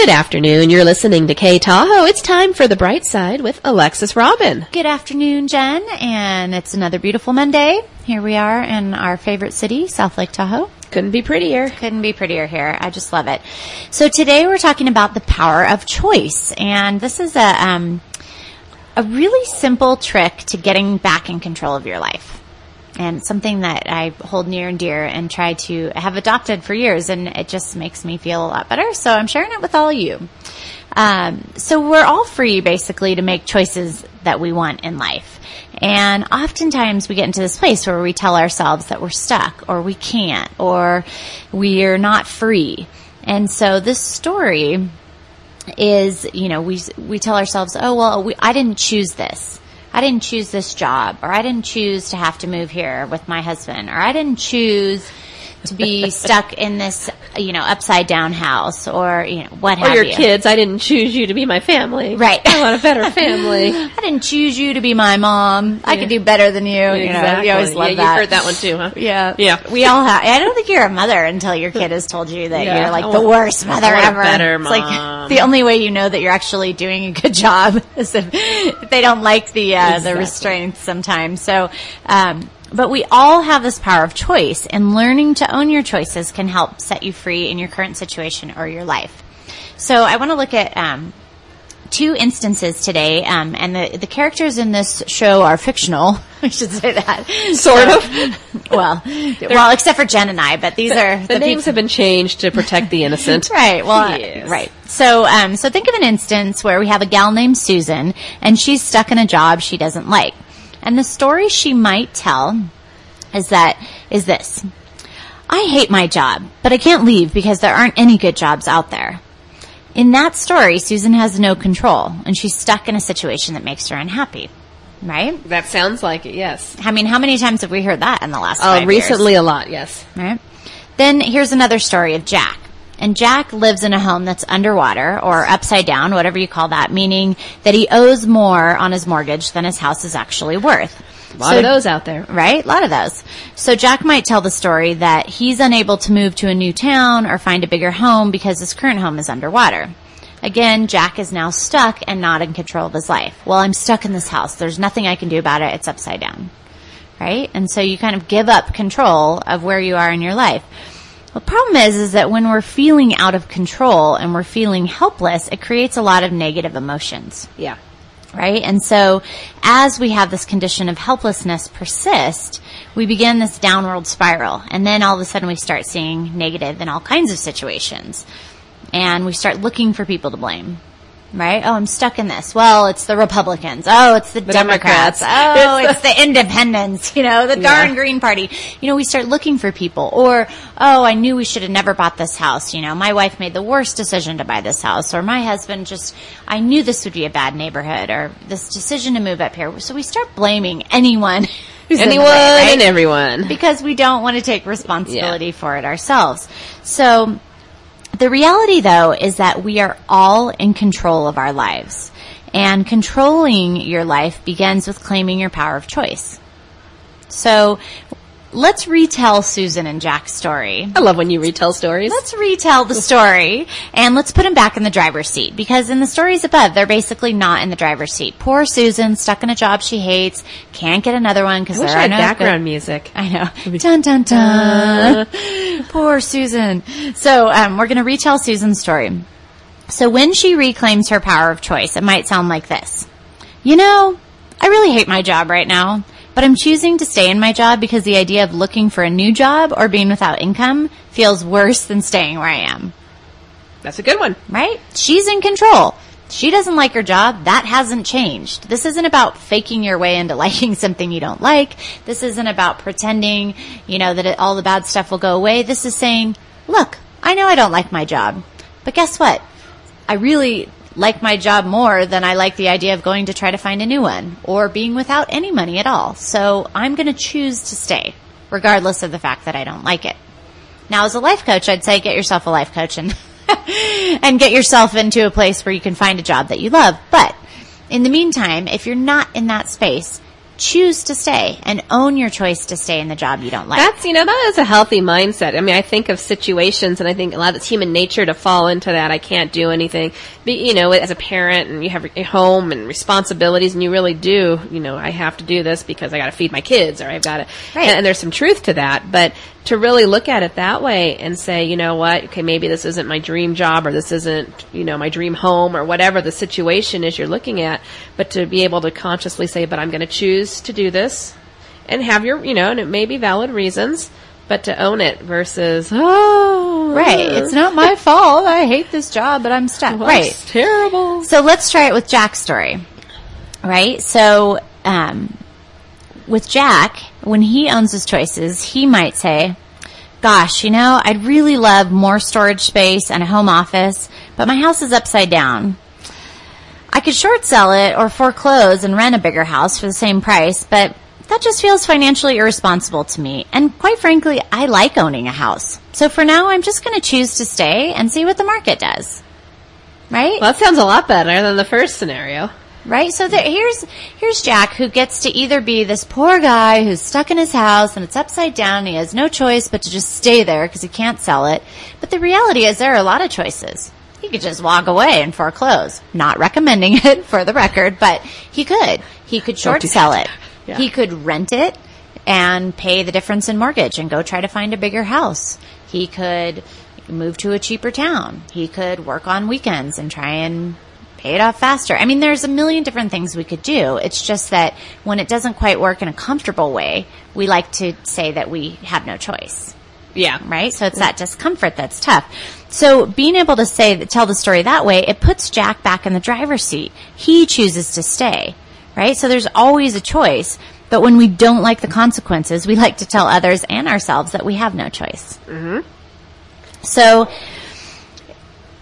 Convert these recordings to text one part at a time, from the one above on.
Good afternoon. You're listening to K Tahoe. It's time for the bright side with Alexis Robin. Good afternoon, Jen, and it's another beautiful Monday. Here we are in our favorite city, South Lake Tahoe. Couldn't be prettier. Couldn't be prettier here. I just love it. So today we're talking about the power of choice, and this is a um, a really simple trick to getting back in control of your life. And something that I hold near and dear and try to have adopted for years, and it just makes me feel a lot better. So I'm sharing it with all of you. Um, so we're all free basically to make choices that we want in life. And oftentimes we get into this place where we tell ourselves that we're stuck or we can't or we're not free. And so this story is, you know, we, we tell ourselves, oh, well, we, I didn't choose this. I didn't choose this job or I didn't choose to have to move here with my husband or I didn't choose to be stuck in this, you know, upside down house or, you know, what Or have your you. kids. I didn't choose you to be my family. Right. I want a better family. I didn't choose you to be my mom. I could do better than you. You know, Exactly. you always love yeah, that. You've heard that one too, huh? Yeah. Yeah. We all have. I don't think you're a mother until your kid has told you that Yeah. you're like I the worst mother want ever. better it's like the only way you know that you're actually doing a good job is if, if they don't like the, uh, Exactly. the restraints sometimes. So, um, but we all have this power of choice and learning to own your choices can help set you free in your current situation or your life. So I want to look at, um, two instances today, um, and the the characters in this show are fictional. I should say that, Sort of. well, well, except for Jen and I, but these are The, names have been changed to protect the innocent. Right. Well, Yes. right. So, um, so think of an instance where we have a gal named Susan, and she's stuck in a job she doesn't like, and the story she might tell is that is this: I hate my job, but I can't leave because there aren't any good jobs out there. In that story, Susan has no control, and she's stuck in a situation that makes her unhappy. Right? That sounds like it, yes. I mean, how many times have we heard that in the last? Uh, five years? recently a lot, yes. Right. Then here's another story of Jack. And Jack lives in a home that's underwater or upside down, whatever you call that, meaning that he owes more on his mortgage than his house is actually worth. A lot of those out there. Right? A lot of those. So Jack might tell the story that he's unable to move to a new town or find a bigger home because his current home is underwater. Again, Jack is now stuck and not in control of his life. Well, I'm stuck in this house. There's nothing I can do about it. It's upside down. Right? And so you kind of give up control of where you are in your life. The problem is, is that when we're feeling out of control and we're feeling helpless, it creates a lot of negative emotions Yeah. right? And so as we have this condition of helplessness persist, we begin this downward spiral. And then all of a sudden we start seeing negative in all kinds of situations. And we start looking for people to blame. Right? Oh, I'm stuck in this. Well, it's the Republicans. Oh, it's the, Democrats. Democrats. Oh, It's it's the independents. You know, the darn Yeah. Green Party. You know, we start looking for people. Or, oh, I knew we should have never bought this house. You know, my wife made the worst decision to buy this house. Or my husband just, I knew this would be a bad neighborhood. Or this decision to move up here. So we start blaming anyone. who's Anyone way, right? and everyone. because we don't want to take responsibility for it ourselves. So the reality though is that we are all in control of our lives. And controlling your life begins with claiming your power of choice. So let's retell Susan and Jack's story. I love when you retell stories. Let's retell the story and let's put them back in the driver's seat because in the stories above, they're basically not in the driver's seat. Poor Susan, stuck in a job she hates, can't get another one because I wish there I are had no background good- music. I know. Dun dun dun. Poor Susan. So um, we're going to retell Susan's story. So when she reclaims her power of choice, it might sound like this. You know, I really hate my job right now, but I'm choosing to stay in my job because the idea of looking for a new job or being without income feels worse than staying where I am. That's a good one. Right? She's in control. She doesn't like her job. That hasn't changed. This isn't about faking your way into liking something you don't like. This isn't about pretending, you know, that it, all the bad stuff will go away. This is saying, look, I know I don't like my job, but guess what? I really like my job more than I like the idea of going to try to find a new one or being without any money at all. So I'm going to choose to stay, regardless of the fact that I don't like it. Now, as a life coach, I'd say get yourself a life coach and and get yourself into a place where you can find a job that you love. But in the meantime, if you're not in that space, choose to stay and own your choice to stay in the job you don't like. That's, you know, that is a healthy mindset. I mean, I think of situations and I think a lot of it's human nature to fall into that. I can't do anything. But, you know, as a parent and you have a home and responsibilities and you really do, you know, I have to do this because I got to feed my kids or I've got to, Right. and, and there's some truth to that. But to really look at it that way and say, you know what, okay, maybe this isn't my dream job or this isn't, you know, my dream home or whatever the situation is you're looking at, but to be able to consciously say, but I'm going to choose to do this and have your, you know, and it may be valid reasons, but to own it versus, oh, Right. It's not my fault. I hate this job, but I'm stuck. well, right. it's terrible. So let's try it with Jack's story. Right? So, um, with Jack, when he owns his choices, he might say, gosh, you know, I'd really love more storage space and a home office, but my house is upside down. I could short sell it or foreclose and rent a bigger house for the same price, but that just feels financially irresponsible to me. And quite frankly, I like owning a house. So for now, I'm just going to choose to stay and see what the market does. Right? Well, that sounds a lot better than the first scenario. right? So there, here's here's Jack who gets to either be this poor guy who's stuck in his house and it's upside down and he has no choice but to just stay there because he can't sell it. But the reality is there are a lot of choices. He could just walk away and foreclose. Not recommending it for the record, but he could. He could oh, short sell it. Yeah. He could rent it and pay the difference in mortgage and go try to find a bigger house. He could move to a cheaper town. He could work on weekends and try and pay it off faster. I mean, there's a million different things we could do. It's just that when it doesn't quite work in a comfortable way, we like to say that we have no choice Yeah. right? So it's that discomfort that's tough. So being able to say tell the story that way, it puts Jack back in the driver's seat. He chooses to stay, right? So there's always a choice. But when we don't like the consequences, we like to tell others and ourselves that we have no choice. Mm-hmm. So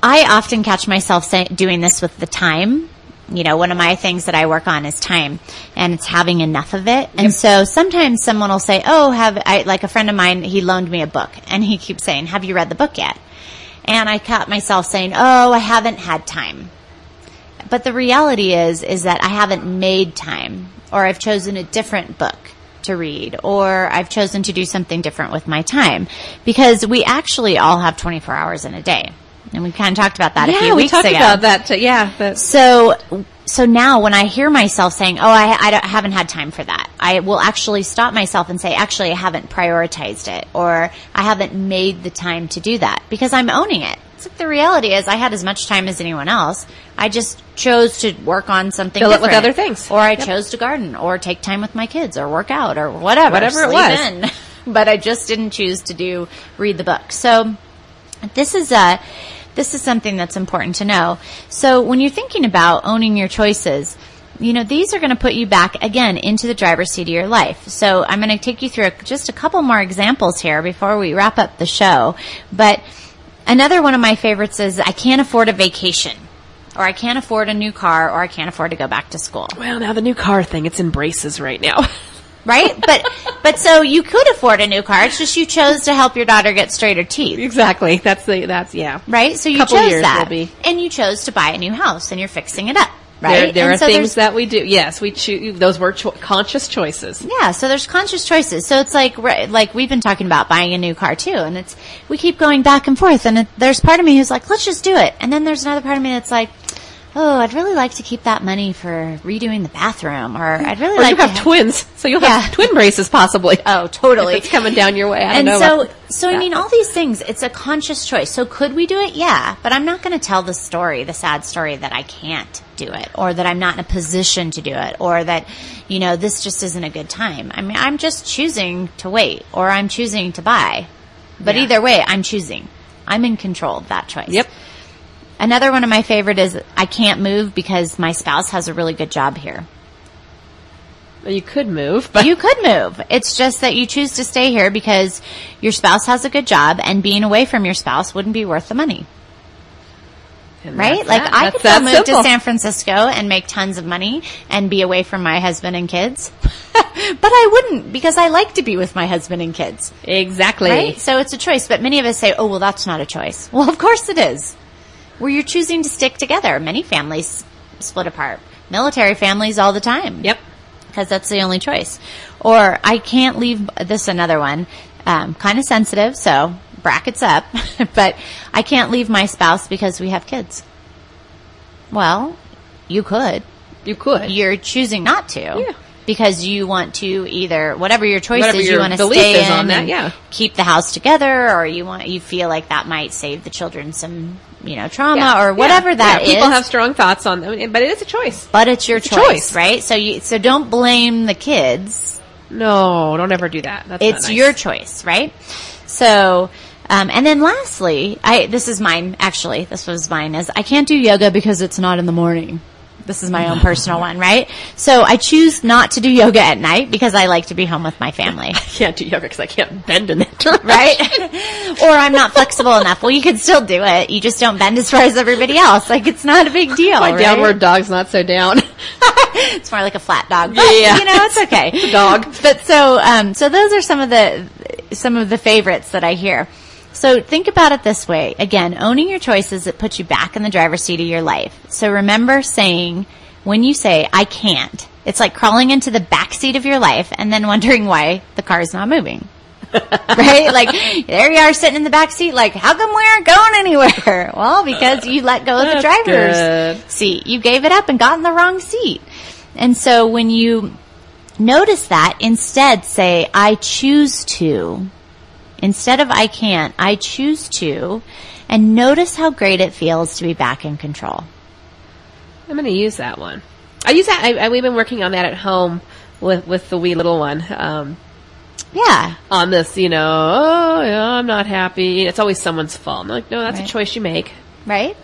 I often catch myself say, doing this with the time. You know, one of my things that I work on is time and it's having enough of it. And so sometimes someone will say, Oh, have I, like a friend of mine, he loaned me a book and he keeps saying, have you read the book yet? And I caught myself saying, Oh, I haven't had time. But the reality is, is that I haven't made time or I've chosen a different book to read or I've chosen to do something different with my time because we actually all have 24 hours in a day. And we kind of talked about that a yeah, few we weeks talked ago. about that. Too. Yeah, but So, so now when I hear myself saying, "Oh, I, I, haven't had time for that," I will actually stop myself and say, "Actually, I haven't prioritized it, or I haven't made the time to do that because I'm owning it." It's like the reality is, I had as much time as anyone else. I just chose to work on something Fill it with other things. or I Yep. chose to garden, or take time with my kids, or work out, or whatever, Whatever it was. in. but I just didn't choose to do read the book. So this is a this is something that's important to know. So when you're thinking about owning your choices, you know, these are going to put you back again into the driver's seat of your life. So I'm going to take you through a, just a couple more examples here before we wrap up the show. But another one of my favorites is I can't afford a vacation or I can't afford a new car or I can't afford to go back to school. well, now the new car thing, it's in braces right now. Right? But, but so you could afford a new car. It's just you chose to help your daughter get straighter teeth. exactly. That's the that's yeah. right? So you Couple chose that, be. and you chose to buy a new house, and you're fixing it up, right? There, there are so things that we do. Yes, we choose. Those were cho- conscious choices. yeah. So there's conscious choices. So it's like right, like we've been talking about buying a new car too, and it's we keep going back and forth, and it, there's part of me who's like, let's just do it, and then there's another part of me that's like. Oh, I'd really like to keep that money for redoing the bathroom, or I'd really Or like you to have twins, so you'll have twin braces possibly. Oh, totally. It's coming down your way. I don't and know. so, so I mean, all these things, it's a conscious choice. So could we do it? Yeah, but I'm not going to tell the story, the sad story that I can't do it, or that I'm not in a position to do it, or that, you know, this just isn't a good time. I mean, I'm just choosing to wait, or I'm choosing to buy. But Yeah. either way, I'm choosing. I'm in control of that choice. Yep. Another one of my favorite is I can't move because my spouse has a really good job here. you could move, but You could move. It's just that you choose to stay here because your spouse has a good job and being away from your spouse wouldn't be worth the money. And Right? Like that. I That's could go move simple. to San Francisco and make tons of money and be away from my husband and kids. but I wouldn't because I like to be with my husband and kids. Exactly. Right? So it's a choice. But many of us say, oh, well, that's not a choice. Well, of course it is. Where you're choosing to stick together. Many families split apart. Military families all the time. Yep. because that's the only choice. Or I can't leave, this another one, um, kind of sensitive, so brackets up, but I can't leave my spouse because we have kids. Well, you could. You could. You're choosing not to. Yeah. Because you want to either whatever your choice Whatever is, you want to stay in that, and yeah. keep the house together, or you want you feel like that might save the children some you know trauma Yeah. or whatever Yeah. that yeah. is. People have strong thoughts on them, but it is a choice. but it's your a choice, choice. right? So you so don't blame the kids. No, don't ever do that. That's It's nice. your choice, right? So. Um, and then lastly, I this is mine actually. This was mine. Is I can't do yoga because it's not in the morning. This is my own personal one, right? So I choose not to do yoga at night because I like to be home with my family. I can't do yoga because I can't bend in that it. right? or I'm not flexible enough. Well, you can still do it. You just don't bend as far as everybody else. Like it's not a big deal. My right? downward dog's not so down. it's more like a flat dog. But, Yeah. you know, it's okay. It's a dog. But so, um, so those are some of the some of the favorites that I hear. So think about it this way. Again, owning your choices it puts you back in the driver's seat of your life. So remember saying when you say I can't, it's like crawling into the back seat of your life and then wondering why the car is not moving. right? Like there you are sitting in the back seat like how come we aren't going anywhere? Well, because you let go of the driver's good. seat. You gave it up and got in the wrong seat. And so when you notice that, instead say, I choose to. Instead of I can't, I choose to. And notice how great it feels to be back in control. I'm going to use that one. I use that. I, I, we've been working on that at home with with the wee little one. Um, Yeah. on this, you know, oh, yeah, I'm not happy. It's always someone's fault. I'm like, no, that's Right. a choice you make. Right?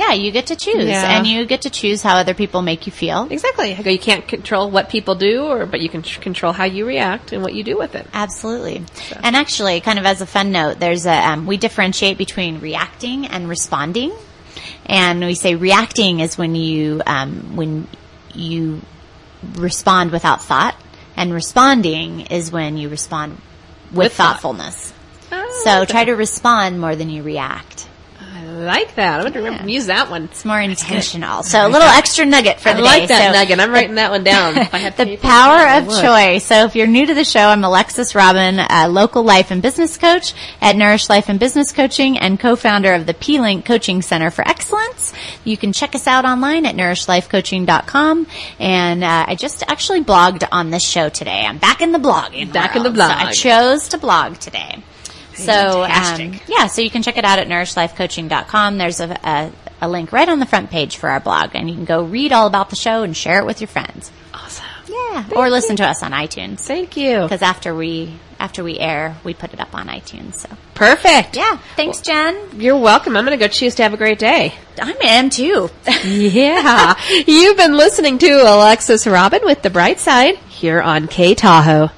Yeah, you get to choose. Yeah. And you get to choose how other people make you feel. Exactly. You can't control what people do, or but you can tr- control how you react and what you do with it. Absolutely. And actually, kind of as a fun note, there's a, um, we differentiate between reacting and responding. And we say reacting is when you, um, when you respond without thought. And responding is when you respond with, With thought. thoughtfulness. Oh, So okay. try to respond more than you react. I like that. I'm going to remember use that one. It's more intentional. So a little extra nugget for I the like day. that So- nugget. I'm writing that one down. I the power I of choice. So if you're new to the show, I'm Alexis Robin, a local life and business coach at Nourish Life and Business Coaching and co-founder of the P-Link Coaching Center for Excellence. You can check us out online at nourishlifecoaching.com. And uh, I just actually blogged on this show today. I'm back in the blogging. Back in the blog. So I chose to blog today. So, um, yeah, so you can check it out at nourishlifecoaching.com. There's a, a, a link right on the front page for our blog, and you can go read all about the show and share it with your friends. Awesome. Yeah, or listen to us on iTunes Thank you. because after we after we air, we put it up on iTunes. So Perfect. yeah, thanks, Jen. You're welcome. I'm going to go choose to have a great day. I am in too. Yeah. You've been listening to Alexis Robin with The Bright Side here on K Tahoe.